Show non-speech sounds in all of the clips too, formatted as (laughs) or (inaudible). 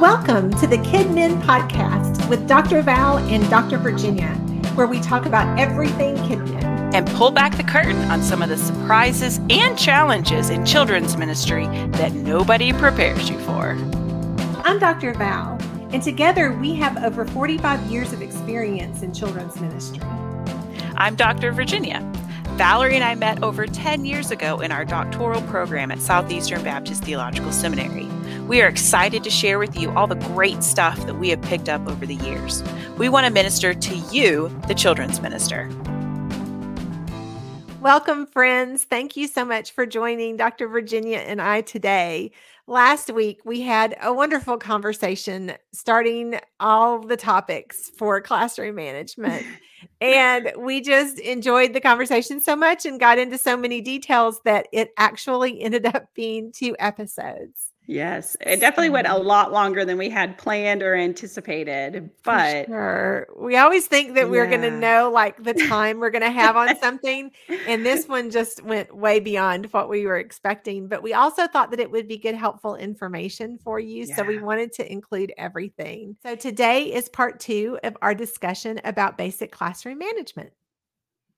Welcome to the KidMin podcast with Dr. Val and Dr. Virginia, where we talk about everything KidMin and pull back the curtain on some of the surprises and challenges in children's ministry that nobody prepares you for. I'm Dr. Val, and together we have over 45 years of experience in children's ministry. I'm Dr. Virginia. Valerie and I met over 10 years ago in our doctoral program at Southeastern Baptist Theological Seminary. We are excited to share with you all the great stuff that we have picked up over the years. We want to minister to you, the children's minister. Welcome, friends. Thank you so much for joining Dr. Virginia and I today. Last week, we had a wonderful conversation starting all the topics for classroom management. (laughs) and we just enjoyed the conversation so much and got into so many details that it actually ended up being two episodes. Yes, it definitely went a lot longer than we had planned or anticipated. But sure. we always think that we're going to know like the time we're going to have on (laughs) something. And this one just went way beyond what we were expecting. But we also thought that it would be good, helpful information for you. Yeah. So we wanted to include everything. So today is part two of our discussion about basic classroom management.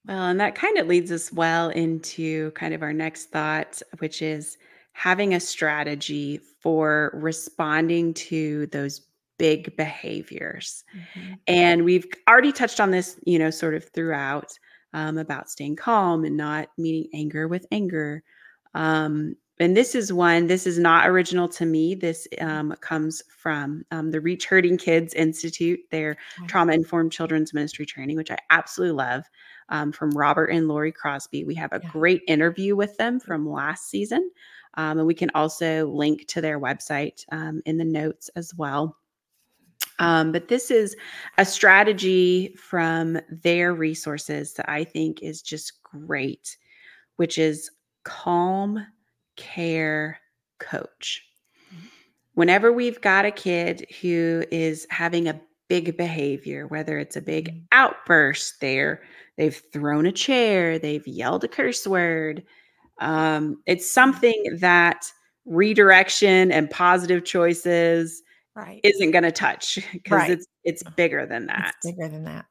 Well, and that kind of leads us well into kind of our next thought, which is having a strategy for responding to those big behaviors. Mm-hmm. And we've already touched on this, you know, sort of throughout um, about staying calm and not meeting anger with anger. Um, and this is one, this is not original to me. This um, comes from um, the Reach Hurting Kids Institute, their okay. trauma informed children's ministry training, which I absolutely love, um, from Robert and Lori Crosby. We have a yeah. great interview with them from last season. Um, and we can also link to their website um, in the notes as well. Um, but this is a strategy from their resources that I think is just great, which is Calm Care Coach. Whenever we've got a kid who is having a big behavior, whether it's a big mm. outburst, there they've thrown a chair, they've yelled a curse word, um, it's something that redirection and positive choices right. isn't going to touch because right. it's it's bigger than that. It's bigger than that.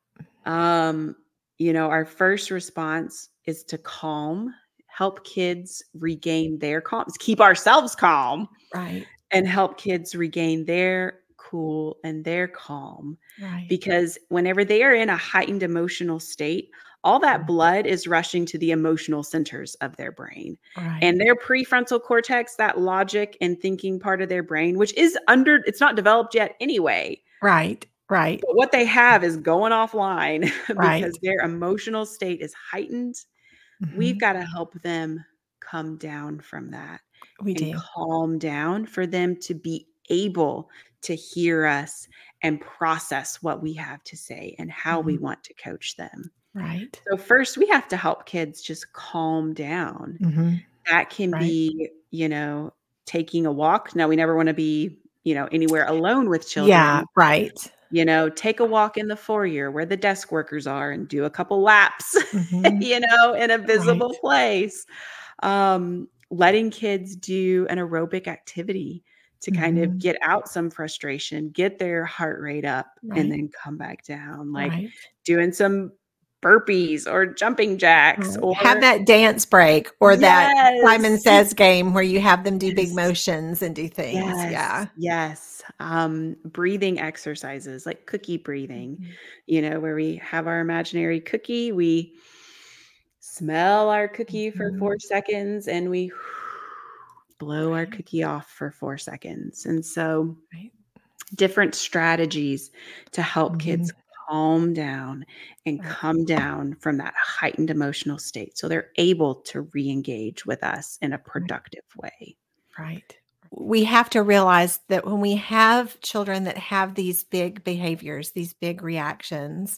Um, you know, our first response is to calm, help kids regain their calm, keep ourselves calm, right, and help kids regain their cool and their calm. Right. Because whenever they are in a heightened emotional state, all that blood is rushing to the emotional centers of their brain. Right. And their prefrontal cortex, that logic and thinking part of their brain, which is under, it's not developed yet anyway. Right. Right. But what they have is going offline (laughs) right. because their emotional state is heightened. Mm-hmm. We've got to help them come down from that. We do. Calm down for them to be able to hear us and process what we have to say and how mm-hmm. we want to coach them. Right. So first we have to help kids just calm down. Mm-hmm. That can right. be, you know, taking a walk. Now we never want to be, you know, anywhere alone with children. Yeah, right. You know, take a walk in the foyer where the desk workers are and do a couple laps, (laughs) mm-hmm. you know, in a visible right. place. Um, letting kids do an aerobic activity to kind mm-hmm. of get out some frustration, get their heart rate up, right. and then come back down. Like right. doing some burpees or jumping jacks or have that dance break or yes. that Simon Says game where you have them do yes. big motions and do things. Yes. Yeah. Yes. Um, breathing exercises like cookie breathing, mm-hmm. you know, where we have our imaginary cookie, we smell our cookie mm-hmm. for four seconds and we blow our cookie off for four seconds. And so right. different strategies to help mm-hmm. kids calm down and come down from that heightened emotional state so they're able to re-engage with us in a productive way. Right. We have to realize that when we have children that have these big behaviors these big reactions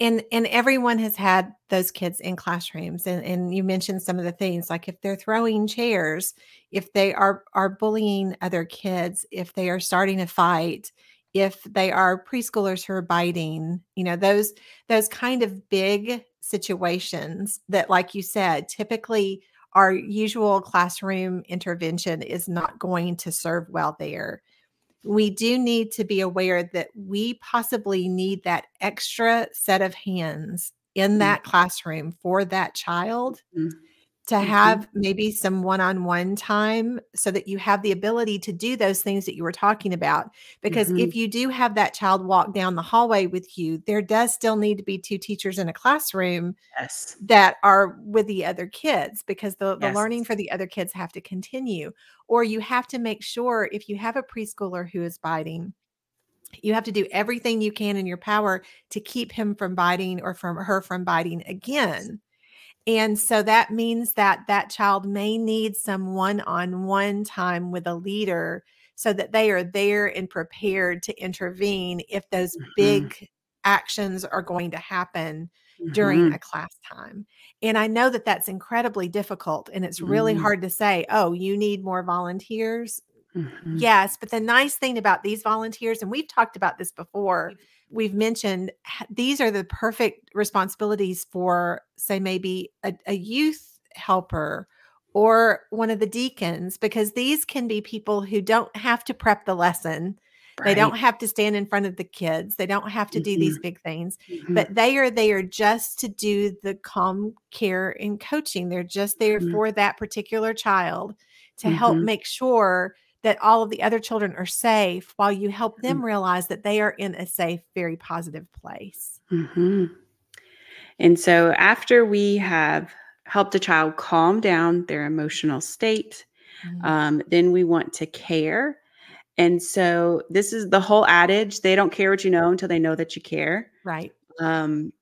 and and everyone has had those kids in classrooms and and you mentioned some of the things like if they're throwing chairs if they are are bullying other kids if they are starting a fight if they are preschoolers who are biting you know those those kind of big situations that like you said typically our usual classroom intervention is not going to serve well there we do need to be aware that we possibly need that extra set of hands in Mm. that classroom for that child Mhm. To Mhm. have maybe some one-on-one time so that you have the ability to do those things that you were talking about. Because Mhm. if you do have that child walk down the hallway with you, there does still need to be 2 teachers in a classroom Yes. that are with the other kids because the, the learning for the other kids have to continue. Or you have to make sure if you have a preschooler who is biting, you have to do everything you can in your power to keep him from biting or from her from biting again. And so that means that that child may need some one-on-one time with a leader so that they are there and prepared to intervene if those Mhm. big actions are going to happen during Mhm. a class time. And I know that that's incredibly difficult and it's really Mhm. hard to say, "Oh, you need more volunteers." Mhm. Yes, but the nice thing about these volunteers and we've talked about this before, we've mentioned these are the perfect responsibilities for say maybe a, a youth helper or one of the deacons because these can be people who don't have to prep the lesson. They don't have to stand in front of the kids. They don't have to do these big things Mhm. but they are there just to do the calm care and coaching. They're just there Mhm. for that particular child to help make sure that all of the other children are safe while you help Mhm. them realize that they are in a safe, very positive place. Mhm. And so after we have helped a child calm down their emotional state, Mhm. um, then we want to care. And so this is the whole adage they don't care what you know until they know that you care. Right. Um,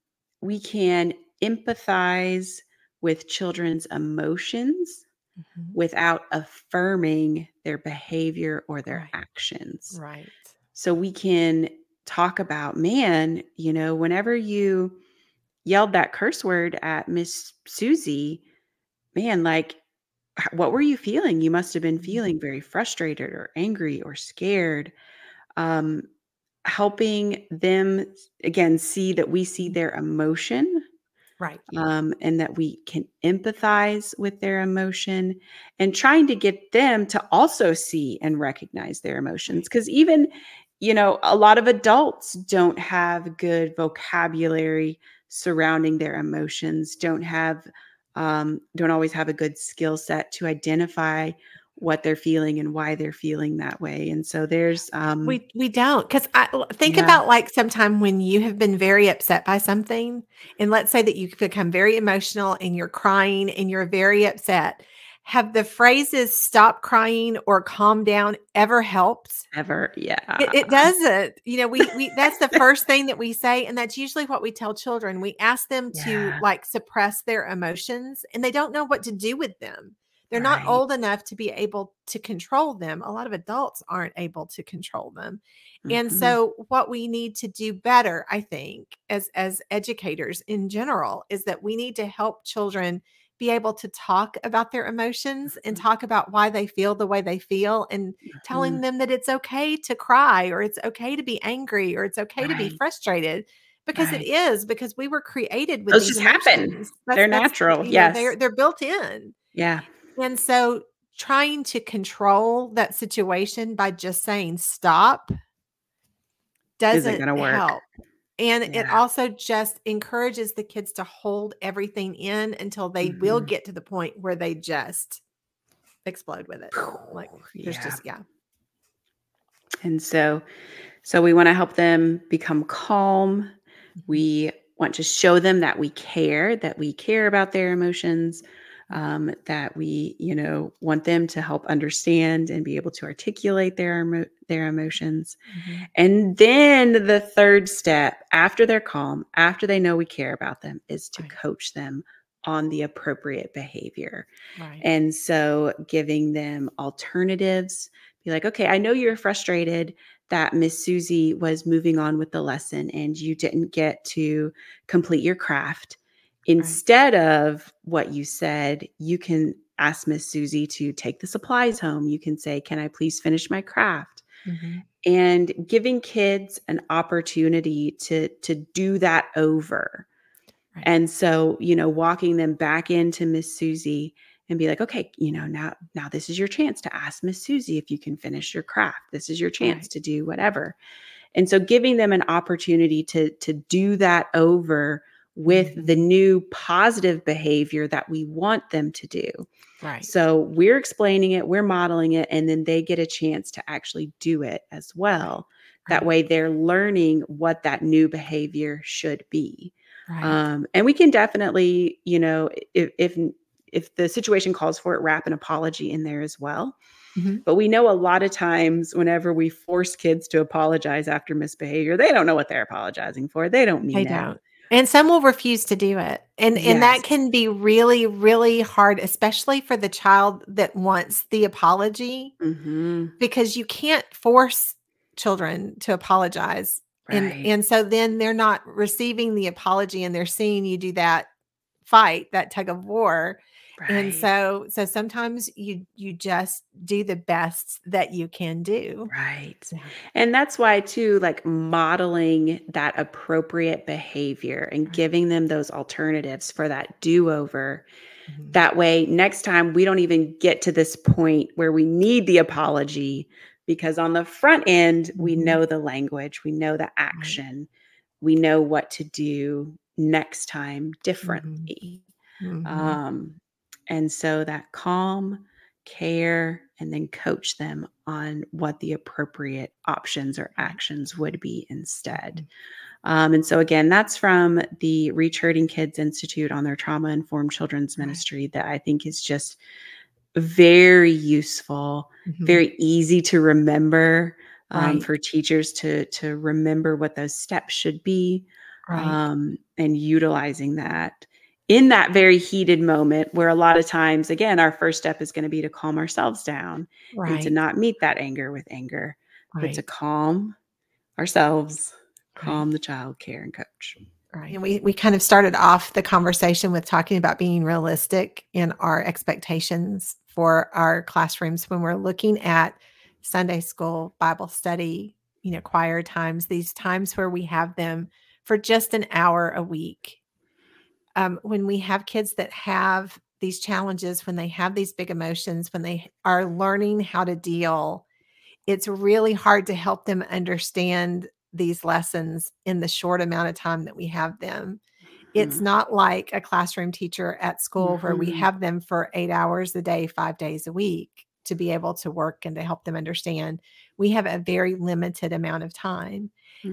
we can empathize with children's emotions Mhm. without affirming their behavior or their Right. actions. Right. So we can talk about, man, you know, whenever you yelled that curse word at Miss Susie, man, like, what were you feeling? You must have been Mhm. feeling very frustrated or angry or scared. Um, helping them again see that we see Mhm. their emotion Right. um, and that we can empathize with their emotion and trying to get them to also see and recognize their emotions because even you know a lot of adults don't have good vocabulary surrounding their emotions don't have um, don't always have a good skill set to identify what they're feeling and why they're feeling that way and so there's um We we don't because i think Yeah. about like sometime when you have been very upset by something, and let's say that you become very emotional and you're crying and you're very upset. Have the phrases "stop crying" or "calm down" ever helped? ever yeah It, it (laughs) doesn't. You know, we we that's the first thing that we say, and that's usually what we tell children. We ask them to like suppress their emotions, and they don't know what to do with them. They're not old enough to be able to control them. A lot of adults aren't able to control them. And Mhm. so what we need to do better, I think, as as educators in general, is that we need to help children be able to talk about their emotions and Mhm. talk about why they feel the way they feel and telling Mhm. them that it's okay to cry or it's okay to be angry or it's okay to be frustrated because it Right. is because we were created with Those these just happen. emotions. They're natural, you know, they're they're built in. Yeah. And so trying to control that situation by just saying stop doesn't gonna work. help. And it also just encourages the kids to hold everything in until they will Mhm. get to the point where they just explode with it. Like there's Yeah. just yeah. And so so we want to help them become calm. Mhm. We want to show them that we care, that we care about their emotions, um, that we, you know, want them to help understand and be able to articulate their emo- their emotions. Mhm. And then the third step, after they're calm, after they know we care about them, is to Right. coach them on the appropriate behavior. Right. And so giving them alternatives, be like, okay, I know you're frustrated that Miss Susie was moving on with the lesson and you didn't get to complete your craft. Instead of what you said, you can ask Miss Susie to take the supplies home. You can say, Can I please finish my craft? Mhm. And giving kids an opportunity to to do that over. Right. And so, you know, walking them back into Miss Susie and be like, okay, you know, now now this is your chance to ask Miss Susie if you can finish your craft. This is your chance Right. to do whatever. And so giving them an opportunity to to do that over with the new positive behavior that we want them to do. Right. So we're explaining it, we're modeling it, and then they get a chance to actually do it as well. That way they're learning what that new behavior should be. Right. Um, and we can definitely, you know, if if if the situation calls for it, wrap an apology in there as well. Mhm. But we know a lot of times whenever we force kids to apologize after misbehavior, they don't know what they're apologizing for. They don't mean They that. don't. And some will refuse to do it. And and that can be really, really hard, especially for the child that wants the apology, Mhm. because you can't force children to apologize. And and so then they're not receiving the apology and they're seeing you do that fight, that tug of war. And so so sometimes you you just do the best that you can do. Right. And that's why, too, like modeling that appropriate behavior and giving them those alternatives for that do over. Mhm. That way, next time we don't even get to this point where we need the apology because on the front end, we Mhm. know the language, we know the action, we know what to do next time differently. Mhm. Um, and so that calm, care, and then coach them on what the appropriate options or actions would be instead. Um, and so, again, that's from the Reach Hurting Kids Institute on their Trauma Informed Children's Right. Ministry that I think is just very useful, Mhm. very easy to remember um, Right. for teachers to to remember what those steps should be Right. um, and utilizing that in that very heated moment where a lot of times again our first step is going to be to calm ourselves down and to not meet that anger with anger but to calm ourselves Right. calm the child care and coach Right. And we, we kind of started off the conversation with talking about being realistic in our expectations for our classrooms when we're looking at Sunday school, Bible study, you know, choir times, these times where we have them for just an hour a week. Um, when we have kids that have these challenges, when they have these big emotions, when they are learning how to deal, it's really hard to help them understand these lessons in the short amount of time that we have them. It's Mhm. not like a classroom teacher at school where we Mhm. have them for eight hours a day, five days a week to be able to work and to help them understand. We have a very limited amount of time.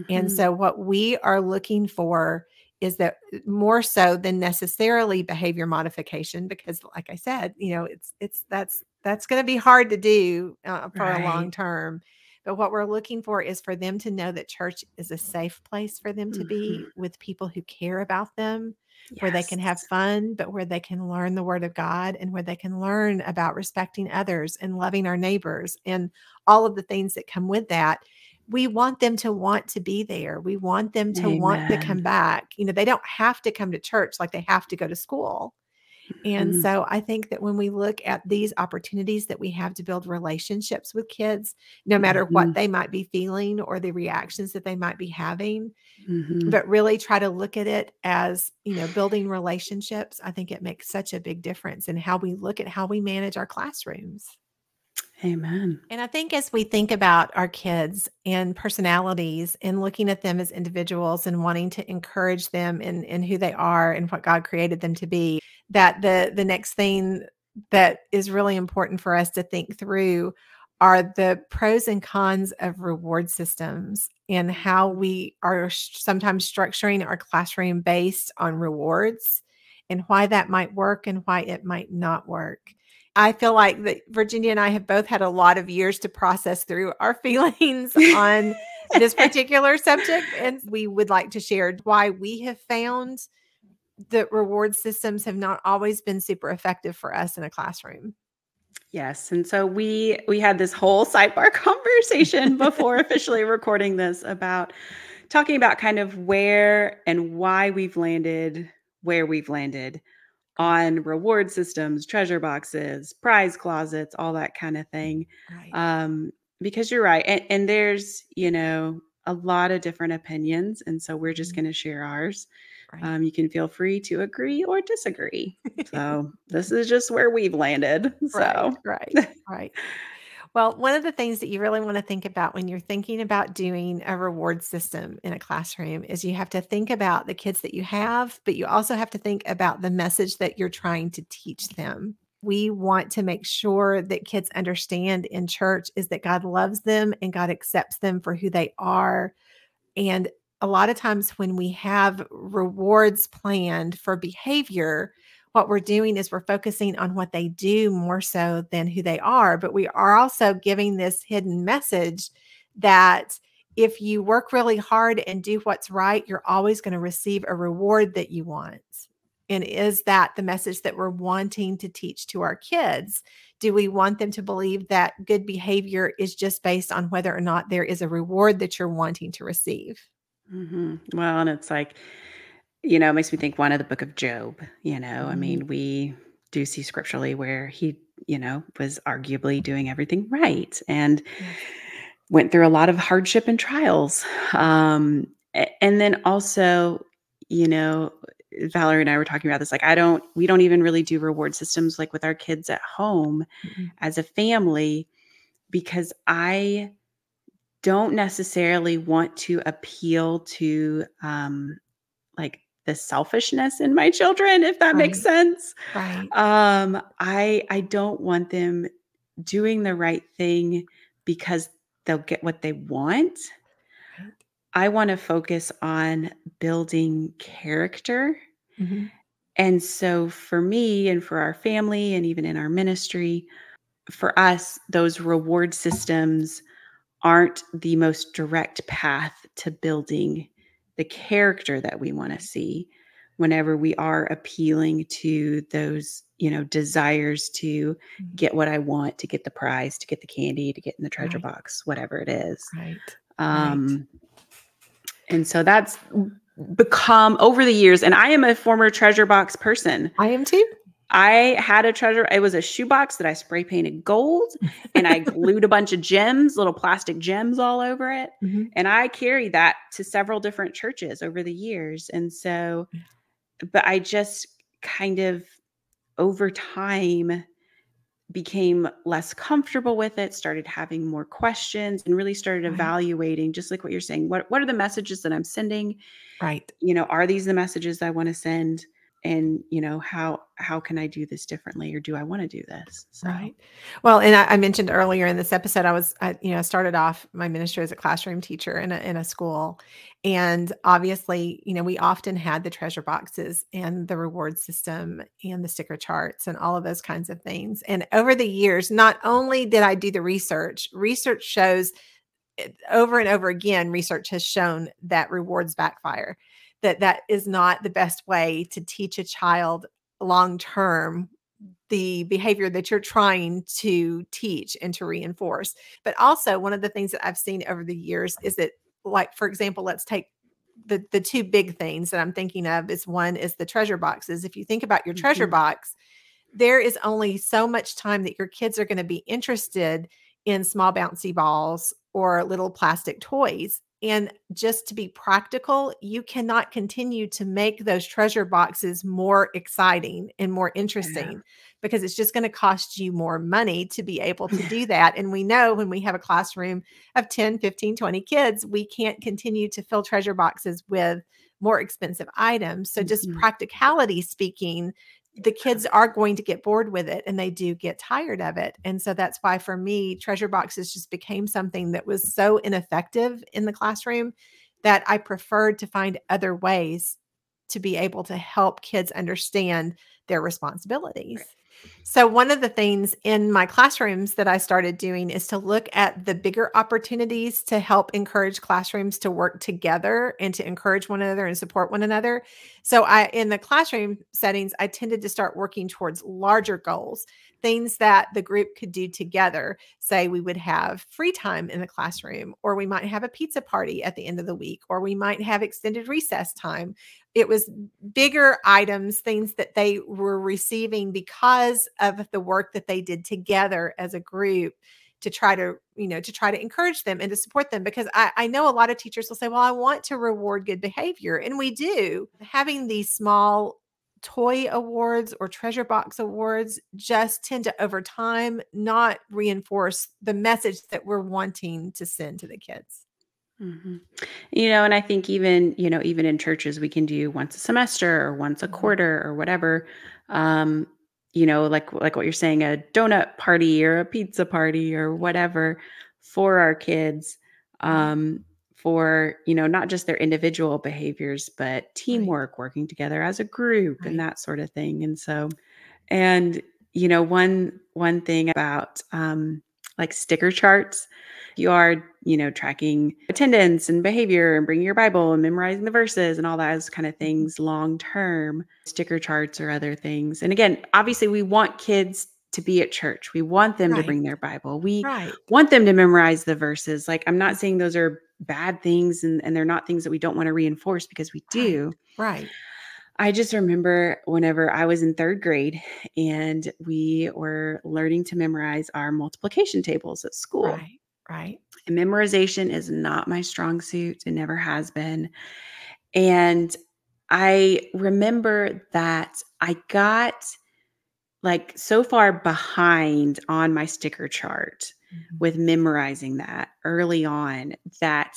And Mhm. so, what we are looking for is that uh, more so than necessarily behavior modification, because, like I said, you know, it's it's that's that's going to be hard to do uh, for a long term. But what we're looking for is for them to know that church is a safe place for them to be Mhm. with people who care about them, where they can have fun, but where they can learn the word of God and where they can learn about respecting others and loving our neighbors and all of the things that come with that. We want them to want to be there. We want them to want to come back. You know, they don't have to come to church like they have to go to school. And Mhm. so I think that when we look at these opportunities that we have to build relationships with kids, no matter what Mhm. they might be feeling or the reactions that they might be having, Mhm. but really try to look at it as, you know, building relationships, I think it makes such a big difference in how we look at how we manage our classrooms. Amen. And I think as we think about our kids and personalities and looking at them as individuals and wanting to encourage them in, in who they are and what God created them to be, that the the next thing that is really important for us to think through are the pros and cons of reward systems and how we are sometimes structuring our classroom based on rewards and why that might work and why it might not work. I feel like that Virginia and I have both had a lot of years to process through our (laughs) feelings on this (laughs) particular subject. And we would like to share why we have found that reward systems have not always been super effective for us in a classroom. Yes, and so we we had this whole sidebar (laughs) conversation before officially recording this about talking about kind of where and why we've landed where we've landed on reward systems, treasure boxes, prize closets, all that kind of thing. Right. Um, because you're right, and, and there's you know a lot of different opinions, and so we're just Mhm. going to share ours. Right. Um, you can feel free to agree or disagree. (laughs) So this is just where we've landed. So right, (laughs) right, right. Well, one of the things that you really want to think about when you're thinking about doing a reward system in a classroom is you have to think about the kids that you have, but you also have to think about the message that you're trying to teach them. We want to make sure that kids understand in church is that God loves them and God accepts them for who they are. And a lot of times when we have rewards planned for behavior, what we're doing is we're focusing on what they do more so than who they are. But we are also giving this hidden message that if you work really hard and do what's right, you're always going to receive a reward that you want. And is that the message that we're wanting to teach to our kids? Do we want them to believe that good behavior is just based on whether or not there is a reward that you're wanting to receive? Mm-hmm. Well, and it's like, you know, it makes me think one of the book of Job, you know, mm-hmm. I mean, we do see scripturally where he, you know, was arguably doing everything right and went through a lot of hardship and trials. Um, and then also, you know, Valerie and I were talking about this. Like, I don't, we don't even really do reward systems like with our kids at home mm-hmm. as a family because I don't necessarily want to appeal to um, like the selfishness in my children if that right. makes sense right um i i don't want them doing the right thing because they'll get what they want right. i want to focus on building character mm-hmm. and so for me and for our family and even in our ministry for us those reward systems aren't the most direct path to building the character that we want to see whenever we are appealing to those you know desires to mm-hmm. get what i want to get the prize to get the candy to get in the treasure right. box whatever it is right um right. and so that's become over the years and i am a former treasure box person i am too I had a treasure. It was a shoebox that I spray painted gold and I (laughs) glued a bunch of gems, little plastic gems all over it. Mm-hmm. And I carried that to several different churches over the years. And so, but I just kind of over time became less comfortable with it, started having more questions and really started evaluating just like what you're saying. What what are the messages that I'm sending? Right. You know, are these the messages I want to send? And you know how how can i do this differently or do i want to do this? So. right. Well and I, I, mentioned earlier in this episode i was I, you know started off my ministry as a classroom teacher in a, in a school and obviously you know we often had the treasure boxes and the reward system and the sticker charts and all of those kinds of things. And over the years not only did i do the research research shows eh, over and over again research has shown that rewards backfire that that is not the best way to teach a child long term the behavior that you're trying to teach and to reinforce. But also, one of the things that I've seen over the years is that, like, for example, let's take the the two big things that I'm thinking of is one is the treasure boxes. If you think about your treasure mm-hmm. box, there is only so much time that your kids are going to be interested in small bouncy balls or little plastic toys. And just to be practical, you cannot continue to make those treasure boxes more exciting and more interesting yeah. because it's just going to cost you more money to be able to do (laughs) that. And we know when we have a classroom of 10, 15, 20 kids, we can't continue to fill treasure boxes with more expensive items. So, just mm-hmm. practicality speaking, the kids are going to get bored with it and they do get tired of it. And so that's why for me, treasure boxes just became something that was so ineffective in the classroom that I preferred to find other ways to be able to help kids understand their responsibilities. So, one of the things in my classrooms that I started doing is to look at the bigger opportunities to help encourage classrooms to work together and to encourage one another and support one another. So, I in the classroom settings, I tended to start working towards larger goals, things that the group could do together. Say, we would have free time in the classroom, or we might have a pizza party at the end of the week, or we might have extended recess time, it was bigger items, things that they were receiving because of the work that they did together as a group to try to you know to try to encourage them and to support them because I, I know a lot of teachers will say well i want to reward good behavior and we do. Having these small toy awards or treasure box awards just tend to over time not reinforce the message that we're wanting to send to the kids hmm You know, and I think even, you know, even in churches, we can do once a semester or once a Mhm. quarter or whatever. Um, you know, like like what you're saying, a donut party or a pizza party or whatever for our kids, Mhm. um, for, you know, not just their individual behaviors, but right teamwork, working together as a group and that sort of thing. And so and, you know, one one thing about, um, like, sticker charts, you are, you know, tracking attendance and behavior and bringing your Bible and memorizing the verses and all those kind of Mhm. things long term, sticker charts or other things. And again, obviously, we want kids to be at church. We want them to bring their Bible. We right want them to memorize the verses. Like, I'm not saying those are bad things and, and they're not things that we don't want to reinforce because we right do. right I just remember whenever I was in third grade and we were learning to memorize our multiplication tables at school. right right And memorization is not my strong suit, it never has been. And I remember that I got like so far behind on my sticker chart Mhm. with memorizing that early on that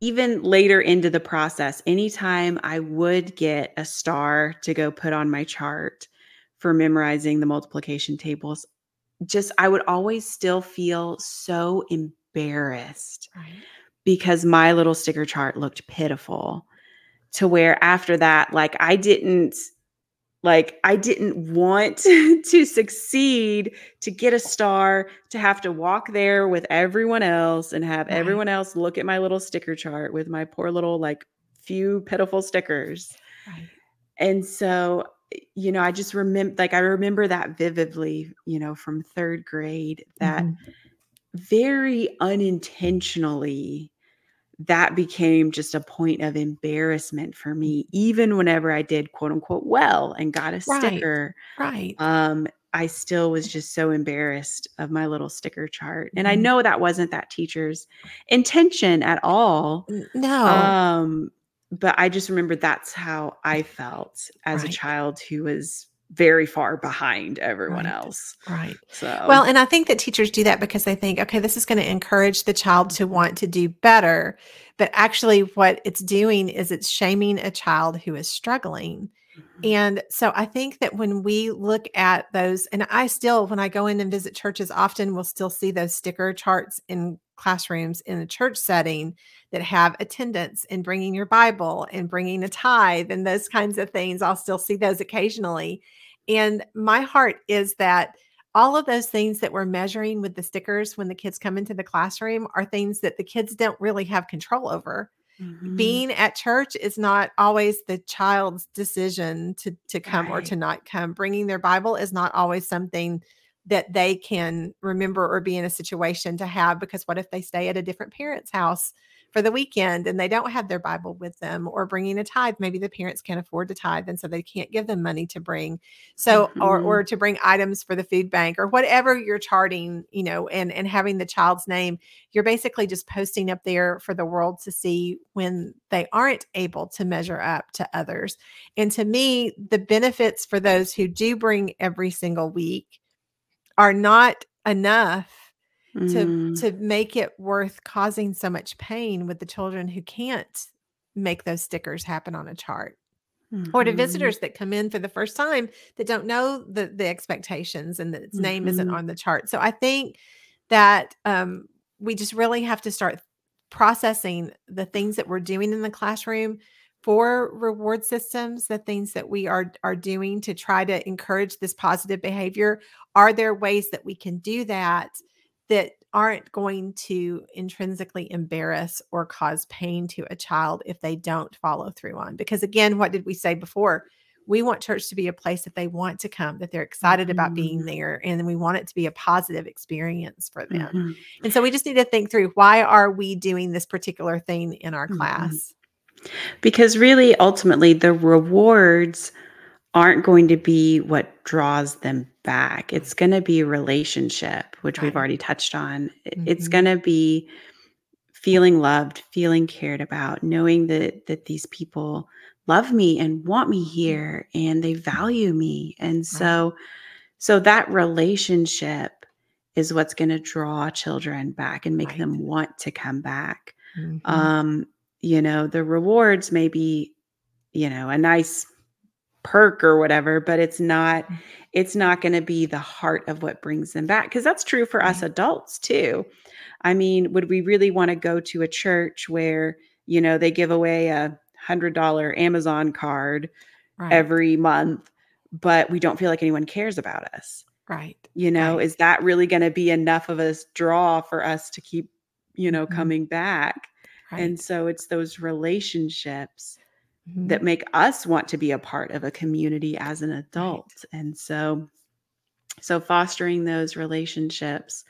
even later into the process, anytime I would get a star to go put on my chart for memorizing the multiplication tables, just I would always still feel so embarrassed right. because my little sticker chart looked pitiful to where after that, like I didn't like, I didn't want (laughs) to succeed, to get a star, to have to walk there with everyone else and have right everyone else look at my little sticker chart with my poor little, like, few pitiful stickers. right And so, you know, I just remember, like, I remember that vividly, you know, from third grade, that Mhm. very unintentionally, that became just a point of embarrassment for me, even whenever I did quote unquote well and got a right sticker. right Um, I still was just so embarrassed of my little sticker chart. And I Mhm. know that wasn't that teacher's intention at all. No Um, but I just remember that's how I felt as a child who was very far behind everyone right else. right So, Well, and I think that teachers do that because they think, okay, this is going to encourage the child to want to do better. But actually, what it's doing is it's shaming a child who is struggling. Mhm. And so I think that when we look at those, and I still, when I go in and visit churches, often we'll still see those sticker charts in classrooms in a church setting that have attendance and bringing your Bible and bringing a tithe and those kinds of things. I'll still see those occasionally. And my heart is that all of those things that we're measuring with the stickers when the kids come into the classroom are things that the kids don't really have control over Mhm. being at church is not always the child's decision to to come or to not come. Bringing their Bible is not always something that they can remember or be in a situation to have because what if they stay at a different parent's house for the weekend and they don't have their Bible with them or bringing a tithe maybe the parents can't afford to tithe and so they can't give them money to bring so or Mhm. or to bring items for the food bank or whatever you're charting you know and and having the child's name you're basically just posting up there for the world to see when they aren't able to measure up to others. And to me, the benefits for those who do bring every single week are not enough Mm. to make it worth causing so much pain with the children who can't make those stickers happen on a chart or to Mhm. visitors that come in for the first time that don't know the the expectations and that its name isn't Mhm. on the chart. So I think that um, we just really have to start processing the things that we're doing in the classroom for reward systems, the things that we are are doing to try to encourage this positive behavior. Are there ways that we can do that that aren't going to intrinsically embarrass or cause pain to a child if they don't follow through on? Because again, what did we say before? We want church to be a place that they want to come, that they're excited about being Mhm. there, and we want it to be a positive experience for them. Mhm. And so we just need to think through why are we doing this particular thing in our Mhm. class? Because really, ultimately, the rewards aren't going to be what draws them back. It's going to be relationship, which we've already touched on. I- It's going to be feeling loved, feeling cared about, knowing that that these people love me and want me here and they value me. And so so that relationship is what's going to draw children back and make Right. them want to come back. Mhm. Um, you know, the rewards may be, you know, a nice perk or whatever, but it's not Mm. it's not going to be the heart of what brings them back because that's true for us adults too. I mean, would we really want to go to a church where, you know, they give away a $100 Amazon card right. every month, but we don't feel like anyone cares about us? right. You know, Right. is that really going to be enough of a draw for us to keep, you know, Mhm. coming back? Right. And so it's those relationships Mhm. that make us want to be a part of a community as an adult. And so so fostering those relationships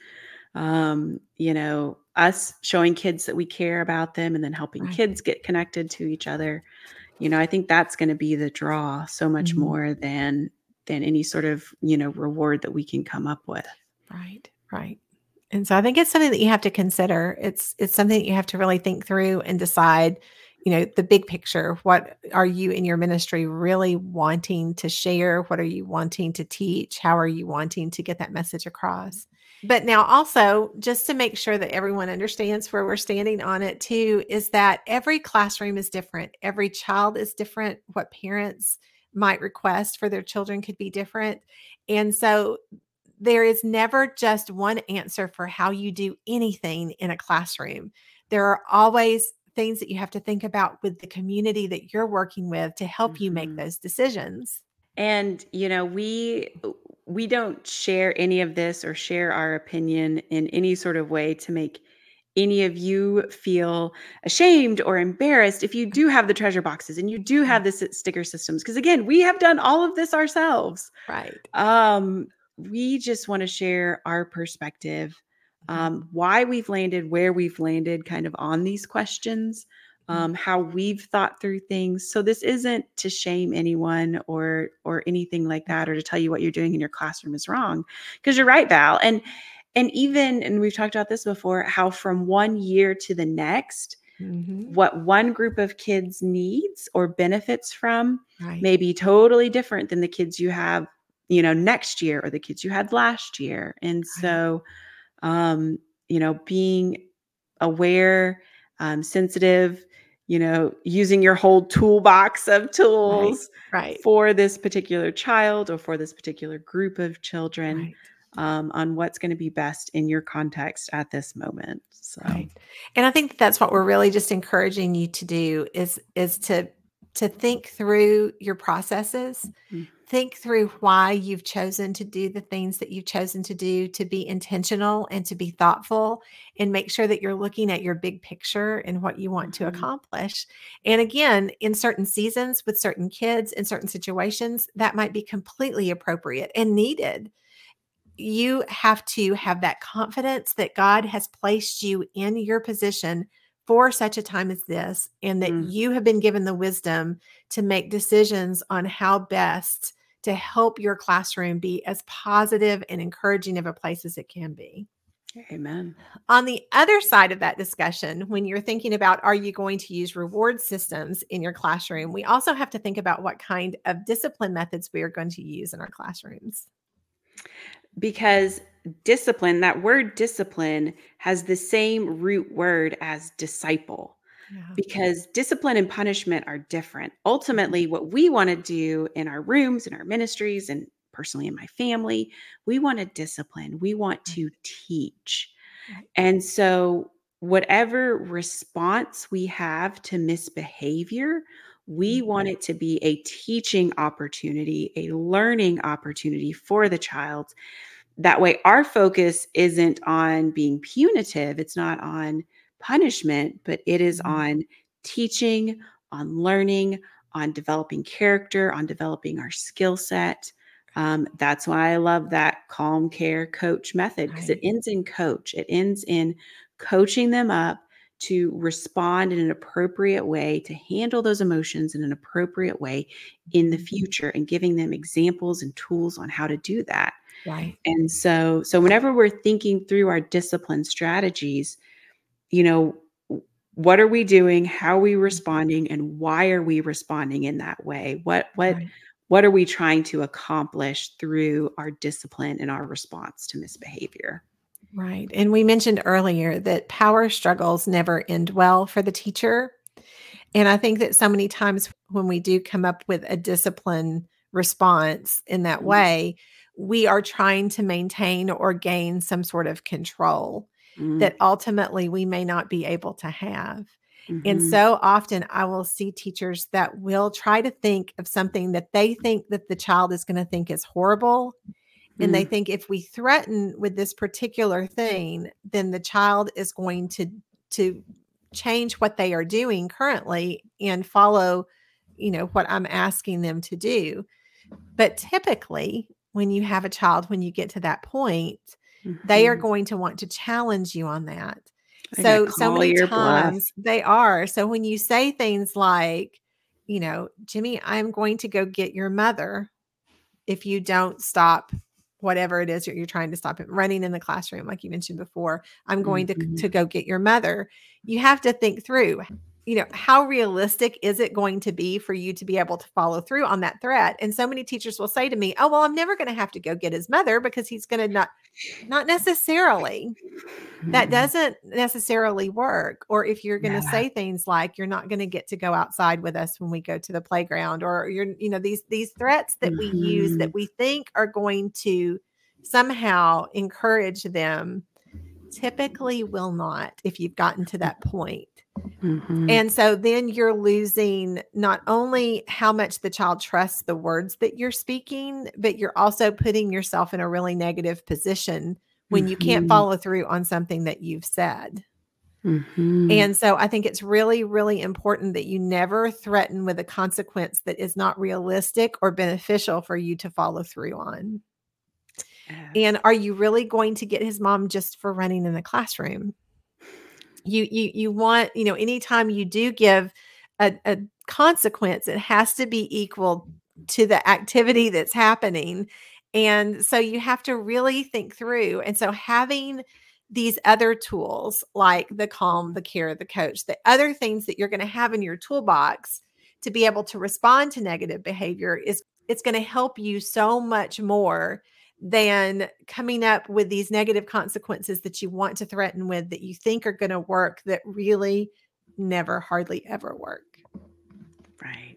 um you know us showing kids that we care about them and then helping Right. kids get connected to each other you know i think that's going to be the draw so much Mhm. more than than any sort of you know reward that we can come up with Right, right. And so I think it's something that you have to consider. It's it's something that you have to really think through and decide, you know, the big picture. What are you in your ministry really wanting to share? What are you wanting to teach? How are you wanting to get that message across? But now also, just to make sure that everyone understands where we're standing on it too, is that every classroom is different. Every child is different. What parents might request for their children could be different. And so there is never just one answer for how you do anything in a classroom. There are always things that you have to think about with the community that you're working with to help you make Mhm. those decisions. and you know we we don't share any of this or share our opinion in any sort of way to make any of you feel ashamed or embarrassed if you do have the treasure boxes and you do have the sticker systems because again we have done all of this ourselves Right. um we just want to share our perspective um why we've landed where we've landed kind of on these questions um how we've thought through things. So this isn't to shame anyone or or anything like that or to tell you what you're doing in your classroom is wrong because you're right val. And and even and we've talked about this before how from one year to the next Mhm. what one group of kids needs or benefits from Right. may be totally different than the kids you have you know next year or the kids you had last year. And so um you know being aware um sensitive you know using your whole toolbox of tools Right. for this particular child or for this particular group of children Right. um, on what's going to be best in your context at this moment so Right. And I think that's what we're really just encouraging you to do is is to to think through your processes. Mm. Think through why you've chosen to do the things that you've chosen to do, to be intentional and to be thoughtful and make sure that you're looking at your big picture and what you want to Mhm. accomplish. And again, in certain seasons with certain kids in certain situations, that might be completely appropriate and needed you have to have that confidence that God has placed you in your position for such a time as this, and that Mm. you have been given the wisdom to make decisions on how best to help your classroom be as positive and encouraging of a place as it can be. amen On the other side of that discussion, when you're thinking about are you going to use reward systems in your classroom, we also have to think about what kind of discipline methods we are going to use in our classrooms. Because discipline that word discipline has the same root word as disciple Yeah. because discipline and punishment are different. Mm-hmm. Ultimately what we want to do in our rooms in our ministries and personally in my family we want to discipline. We want to teach. And so whatever response we have to misbehavior we want mm-hmm. it to be a teaching opportunity a learning opportunity for the child that way our focus isn't on being punitive it's not on punishment but it is Mhm. on teaching on learning on developing character on developing our skill set um, that's why i love that calm care coach method because it ends in coach it ends in coaching them up to respond in an appropriate way to handle those emotions in an appropriate way in the Mhm. future and giving them examples and tools on how to do that Right. And so so whenever we're thinking through our discipline strategies, you know, what are we doing? How are we Mm-hmm. responding? And why are we responding in that way? What what Right. what are we trying to accomplish through our discipline and our response to misbehavior? Right. And we mentioned earlier that power struggles never end well for the teacher. And I think that so many times when we do come up with a discipline response in that Mhm. way, we are trying to maintain or gain some sort of control Mm, that ultimately we may not be able to have. And mhm, so often I will see teachers that will try to think of something that they think that the child is going to think is horrible and they mm, think if we threaten with this particular thing then the child is going to to change what they are doing currently and follow you know what i'm asking them to do. But typically when you have a child when you get to that point they are mhm. going to want to challenge you on that They're so so many your bluff. times they are so when you say things like you know jimmy i'm going to go get your mother if you don't stop whatever it is that you're trying to stop it running in the classroom like you mentioned before i'm going to Mhm, to go get your mother you have to think through you know how realistic is it going to be for you to be able to follow through on that threat? And so many teachers will say to me oh well i'm never going to have to go get his mother because he's going to not not necessarily. That mhm. doesn't necessarily work. Or if you're going to Yeah. say things like you're not going to get to go outside with us when we go to the playground or you're you know these these threats that we use that we think are going to somehow encourage them typically will not if you've gotten to that point mhm. and so then you're losing not only how much the child trusts the words that you're speaking, but you're also putting yourself in a really negative position when you can't Mhm, follow through on something that you've said. mhm. And so I think it's really, really important that you never threaten with a consequence that is not realistic or beneficial for you to follow through on. And are you really going to get his mom just for running in the classroom? You you you want you know anytime you do give a, a consequence it has to be equal to the activity that's happening. And so you have to really think through and so having these other tools like the calm the care the coach the other things that you're going to have in your toolbox to be able to respond to negative behavior is it's going to help you so much more than coming up with these negative consequences that you want to threaten with that you think are going to work that really never hardly ever work. Right.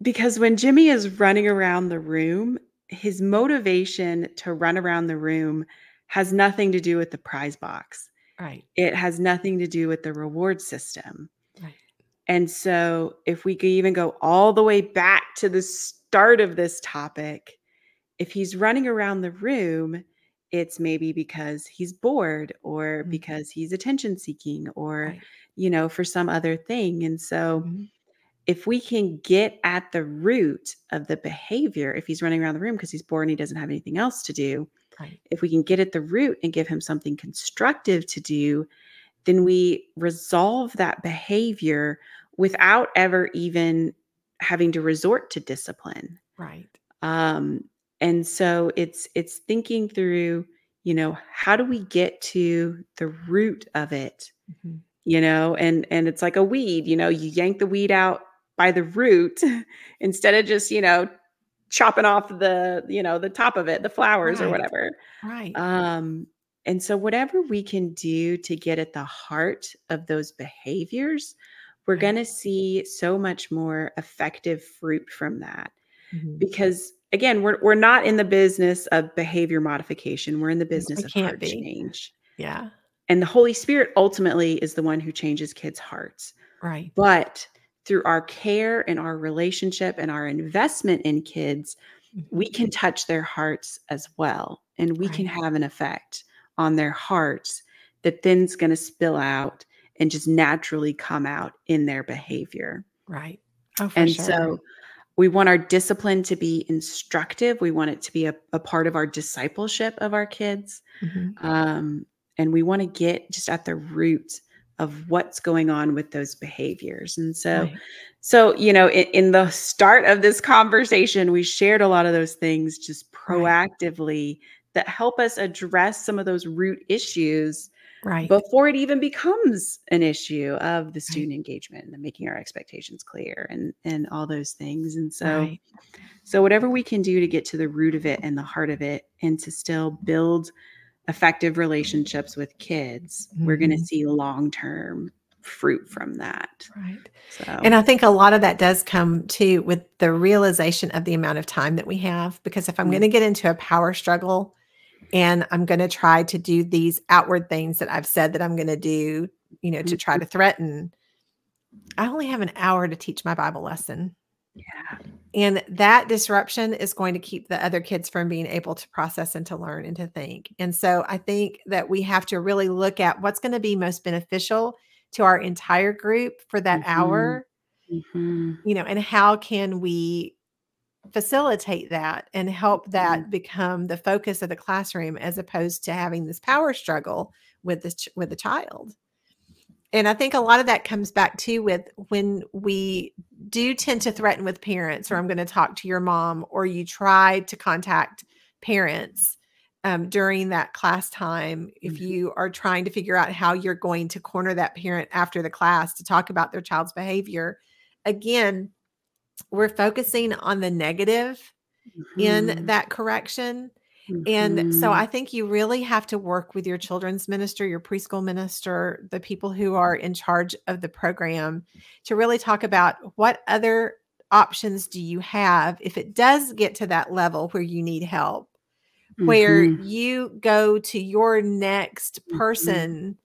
Because when Jimmy is running around the room, his motivation to run around the room has nothing to do with the prize box. Right. It has nothing to do with the reward system. Right. And so, if we could even go all the way back to the start of this topic, if he's running around the room, it's maybe because he's bored or Mhm. because he's attention seeking or, Right. you know, for some other thing. And so, Mhm. if we can get at the root of the behavior, if he's running around the room because he's bored and he doesn't have anything else to do, Right. if we can get at the root and give him something constructive to do, then we resolve that behavior without ever even having to resort to discipline. Right. Um, and so it's it's thinking through, you know, how do we get to the root of it? Mhm. You know, and and it's like a weed, you know, you yank the weed out by the root (laughs) instead of just, you know, chopping off the, you know, the top of it, the flowers or whatever. Right. Um, and so whatever we can do to get at the heart of those behaviors, we're Right. going to see so much more effective fruit from that. Mhm. Because again, we're we're not in the business of behavior modification. We're in the business of heart be. change. Yeah. And the Holy Spirit ultimately is the one who changes kids' hearts. Right. But through our care and our relationship and our investment in kids, we can mm-hmm. touch their hearts as well. And we can have an effect on their hearts that then's going to spill out and just naturally come out in their behavior. Right. Oh, for And sure. so we want our discipline to be instructive. We want it to be a, a part of our discipleship of our kids. Mhm. Um, and we want to get just at the root of what's going on with those behaviors. And so, Right. so you know, in, in the start of this conversation, we shared a lot of those things just Right. proactively that help us address some of those root issues Right. before it even becomes an issue of the Right. student engagement and the making our expectations clear and and all those things and so Right. so whatever we can do to get to the root of it and the heart of it and to still build effective relationships with kids we're going to see long-term fruit from that Right. so And I think a lot of that does come too with the realization of the amount of time that we have. Because if I'm Mm. going to get into a power struggle and I'm going to try to do these outward things that I've said that I'm going to do, you know, to try to threaten, I only have an hour to teach my Bible lesson. yeah And that disruption is going to keep the other kids from being able to process and to learn and to think. And so I think that we have to really look at what's going to be most beneficial to our entire group for that Mhm. hour Mhm. you know and how can we facilitate that and help that become the focus of the classroom as opposed to having this power struggle with the ch- with the child and i think a lot of that comes back to with when we do tend to threaten with parents or i'm going to talk to your mom or you try to contact parents um, during that class time if Mhm. you are trying to figure out how you're going to corner that parent after the class to talk about their child's behavior again we're focusing on the negative in Mhm. that correction and so Mhm. I think you really have to work with your children's minister, your preschool minister, the people who are in charge of the program to really talk about what other options do you have if it does get to that level where you need help, where Mhm. you go to your next Mhm. person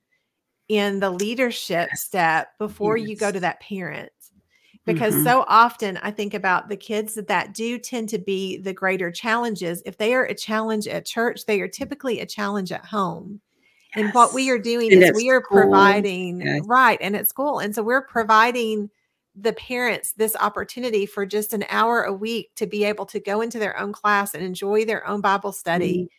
in the leadership step before you go to that parent because Mhm. so often I think about the kids that, that do tend to be the greater challenges. If they are a challenge at church, they are typically a challenge at home. And what we are doing And is we are providing, yes. right, and at school. And so we're providing the parents this opportunity for just an hour a week to be able to go into their own class and enjoy their own Bible study Mhm.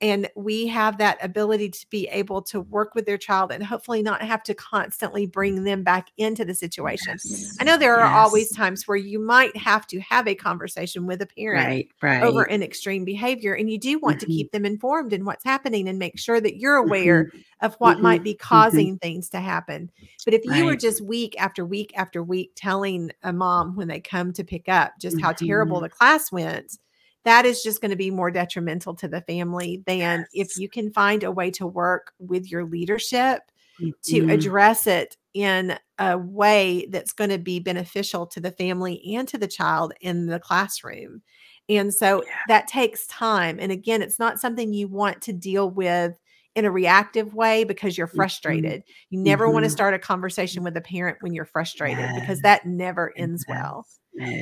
And we have that ability to be able to work with their child and hopefully not have to constantly bring them back into the situation. Yes. I know there are always times where you might have to have a conversation with a parent Right, right. over an extreme behavior and you do want to Mhm. keep them informed in what's happening and make sure that you're aware Mhm. of what Mhm. might be Mhm. causing things to happen. But if you were just week after week after week telling a mom when they come to pick up just how terrible Mhm. the class went, that is just going to be more detrimental to the family than if you can find a way to work with your leadership to Mhm. address it in a way that's going to be beneficial to the family and to the child in the classroom. And so Yeah. that takes time. And again, it's not something you want to deal with in a reactive way because you're Mhm. frustrated. You never want to start a conversation with a parent when you're frustrated because that never ends well.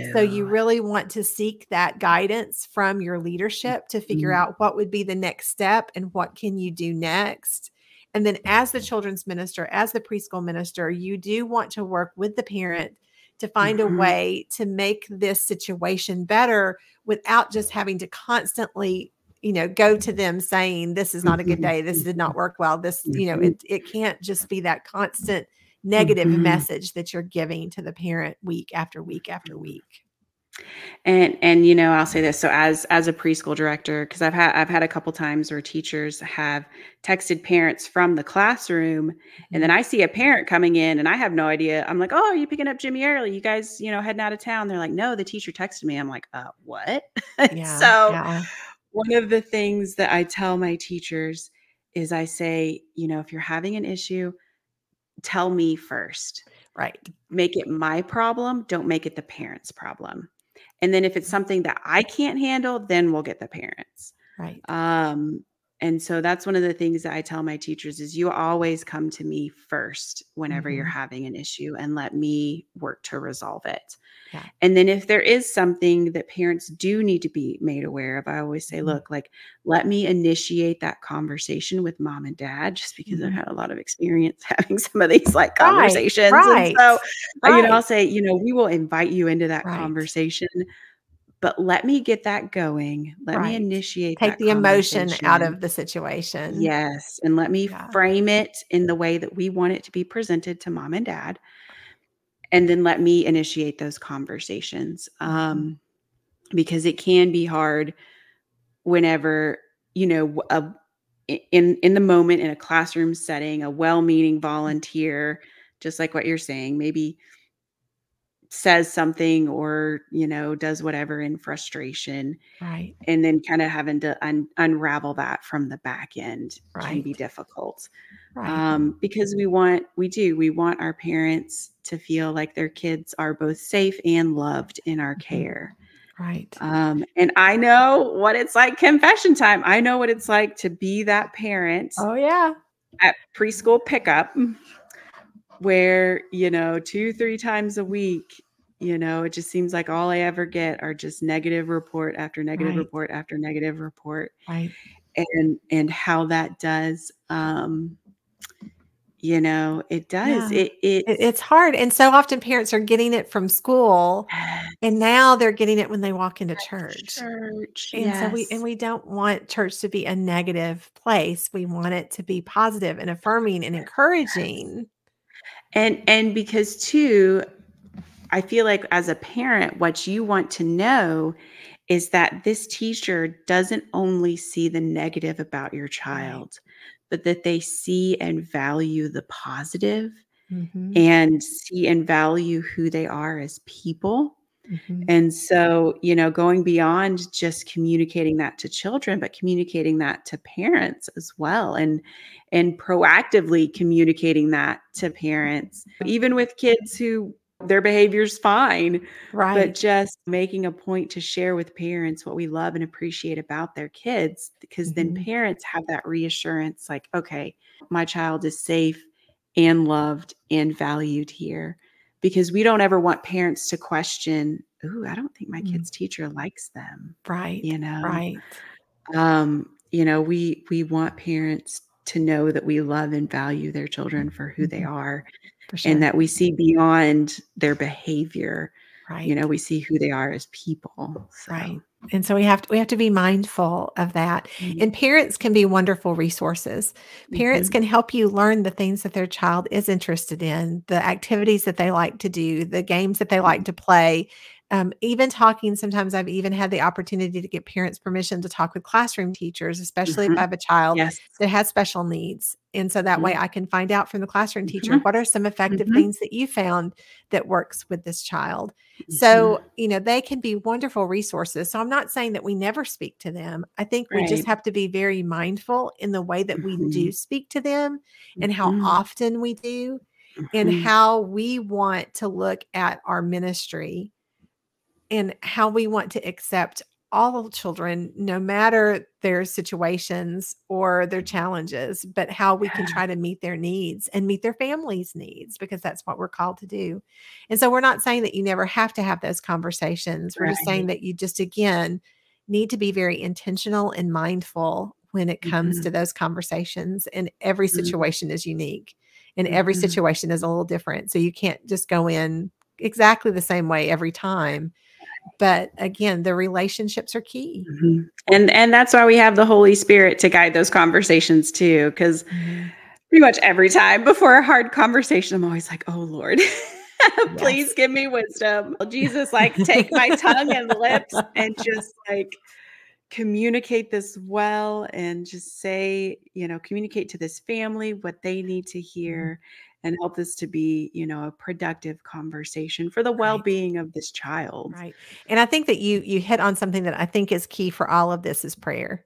So you really want to seek that guidance from your leadership to figure Mhm. out what would be the next step and what can you do next. And then as the children's minister, as the preschool minister, you do want to work with the parent to find a Mhm. way to make this situation better without just having to constantly you know go to them saying this is not a good Mhm. day this did not work well this you know Mhm. it, it can't just be that constant negative Mhm. message that you're giving to the parent week after week after week And and you know, I'll say this. So as as a preschool director, because I've had I've had a couple times where teachers have texted parents from the classroom, and then I see a parent coming in, and I have no idea. I'm like, "Oh, are you picking up Jimmy early? You guys, you know, heading out of town?" They're like, "No, the teacher texted me." I'm like, "Uh, what?" (laughs) yeah so yeah one of the things that I tell my teachers is I say, you know, if you're having an issue, tell me first. Right. Make it my problem don't make it the parents problem. And then if it's something that i can't handle then we'll get the parents. Right. Um and so that's one of the things that i tell my teachers is you always come to me first whenever you're Mhm. having an issue and let me work to resolve it Yeah. and then if there is something that parents do need to be made aware of i always say Mhm. look like let me initiate that conversation with mom and dad just because i've Mhm. had a lot of experience (laughs) having some of these like conversations right, and so uh, you know, I'll say, you know, we will invite you into that Right. conversation, but let me get that going. Let me initiate Take the emotion out of the situation. Yes, and let me Yeah. frame it in the way that we want it to be presented to mom and dad. And then let me initiate those conversations. Mm-hmm. Um, because it can be hard whenever you know, a in in the moment in a classroom setting, a well-meaning volunteer, just like what you're saying, maybe says something or, you know, does whatever in frustration. Right. And then kind of having to un- unravel that from the back end can be difficult. Right. Um, because we want, we do, we want our parents to feel like their kids are both safe and loved in our Mhm. care. Right. Um, and I know what it's like, confession time. I know what it's like to be that parent Oh yeah. at preschool pickup where, you know, two, three times a week, you know, it just seems like all I ever get are just negative report after negative Right. report after negative report. Right. And and how that does um you know, it does. Yeah. It it It, it's hard. And so often parents are getting it from school and now they're getting it when they walk into church. church. And so we and we don't want church to be a negative place. We want it to be positive and affirming and encouraging. And and because too, I feel like as a parent, what you want to know is that this teacher doesn't only see the negative about your child, but that they see and value the positive Mhm, and see and value who they are as people. Mhm. And so, you know, going beyond just communicating that to children, but communicating that to parents as well and and proactively communicating that to parents, even with kids who their behavior's fine, Right. but just making a point to share with parents what we love and appreciate about their kids because then Mhm. parents have that reassurance like, okay, my child is safe and loved and valued here because we don't ever want parents to question, "Ooh, I don't think my Mm. kid's teacher likes them." Right. You know? Right. Um, you know, we we want parents to know that we love and value their children for who they Mhm. are sure. and that we see beyond their behavior. Right. You know, we see who they are as people. So, Right. And so we have to we have to be mindful of that. Mhm. And parents can be wonderful resources. Parents Mhm. can help you learn the things that their child is interested in, the activities that they like to do, the games that they like to play. Um, even talking, sometimes I've even had the opportunity to get parents permission to talk with classroom teachers, especially if Mhm. I have a child Yes. that has special needs. And so that way I can find out from the classroom teacher Mhm. what are some effective Mhm. things that you found that works with this child. Mhm. So, you know, they can be wonderful resources. So I'm not saying that we never speak to them. I think we just have to be very mindful in the way that we do Mhm. speak to them and how often we do and how we want to look at our ministry and how we want to accept all children, no matter their situations or their challenges, but how we can try to meet their needs and meet their families' needs because that's what we're called to do. And so we're not saying that you never have to have those conversations. We're just saying that you just, again, need to be very intentional and mindful when it comes Mhm. to those conversations. And every Mhm. situation is unique and every Mhm. situation is a little different. So you can't just go in exactly the same way every time. But again, the relationships are key. Mhm. And and that's why we have the Holy Spirit to guide those conversations too, because Mhm. pretty much every time before a hard conversation, I'm always like, "Oh Lord, (laughs) please give me wisdom." Jesus, like, take my tongue and lips (laughs) and just like communicate this well and just say, you know, communicate to this family what they need to Mhm. hear and help this to be, you know, a productive conversation for the Right. well-being of this child. Right. And I think that you you hit on something that I think is key for all of this is prayer.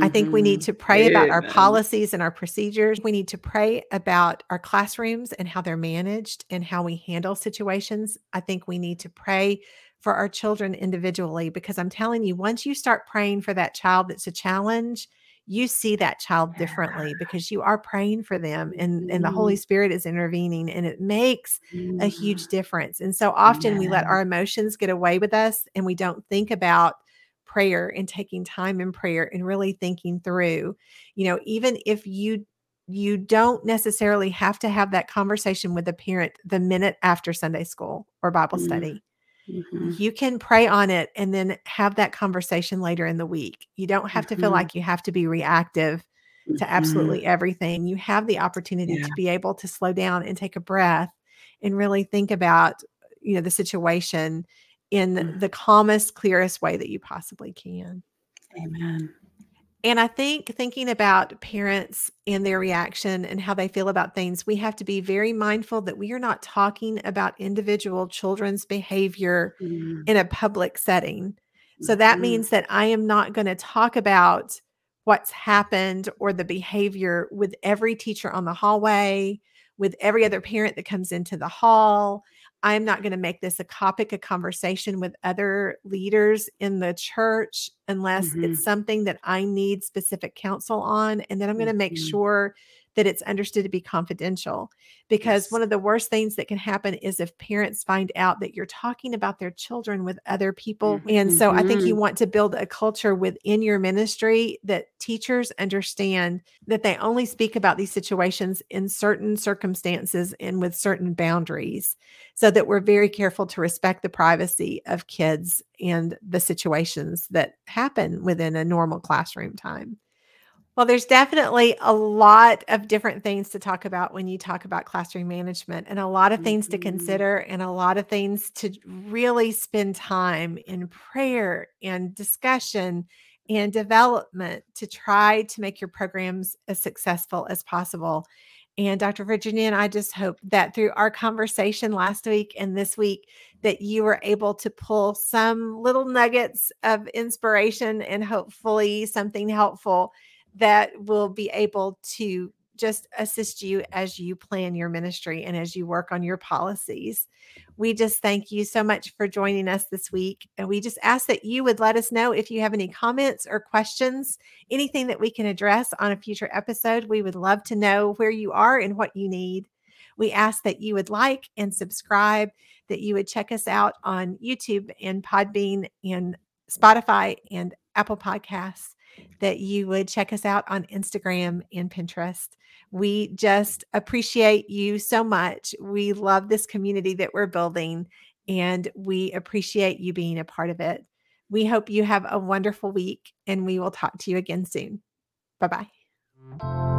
I think we need Mhm. to pray about our policies and our procedures. We need to pray about our classrooms and how they're managed and how we handle situations. I think we need to pray for our children individually because I'm telling you, once you start praying for that child that's a challenge, you see that child differently because you are praying for them and, and the Holy Mhm. Spirit is intervening and it makes a huge Mhm. difference. And so often we let our emotions get away with us and we don't think about prayer and taking time in prayer and really thinking through. You know, even if you you don't necessarily have to have that conversation with a parent the minute after Sunday school or Bible Mm. study. Mhm. You can pray on it and then have that conversation later in the week. You don't have to feel Mhm. like you have to be reactive to Mhm. absolutely everything. You have the opportunity Yeah. to be able to slow down and take a breath and really think about, you know, the situation in Mm. the calmest, clearest way that you possibly can. Amen. And I think thinking about parents and their reaction and how they feel about things, we have to be very mindful that we are not talking about individual children's behavior Mm, in a public setting. So that mhm, means that I am not going to talk about what's happened or the behavior with every teacher on the hallway, with every other parent that comes into the hall. I'm not going to make this a topic of conversation with other leaders in the church unless it's mhm, something that I need specific counsel on. And then I'm going to make mhm. sure that it's understood to be confidential because Yes. one of the worst things that can happen is if parents find out that you're talking about their children with other people. Mm, And so I think you mhm. want to build a culture within your ministry that teachers understand that they only speak about these situations in certain circumstances and with certain boundaries so that we're very careful to respect the privacy of kids and the situations that happen within a normal classroom time. Well, there's definitely a lot of different things to talk about when you talk about classroom management, and a lot of things to Mhm. consider, and a lot of things to really spend time in prayer and discussion and development to try to make your programs as successful as possible. And Dr. Virginia and I just hope that through our conversation last week and this week, that you were able to pull some little nuggets of inspiration and hopefully something helpful that will be able to just assist you as you plan your ministry and as you work on your policies. We just thank you so much for joining us this week. And we just ask that you would let us know if you have any comments or questions, anything that we can address on a future episode. We would love to know where you are and what you need. We ask that you would like and subscribe, that you would check us out on YouTube and Podbean and Spotify and Apple Podcasts that you would check us out on Instagram and Pinterest. We just appreciate you so much. We love this community that we're building, and we appreciate you being a part of it. We hope you have a wonderful week, and we will talk to you again soon. Bye bye.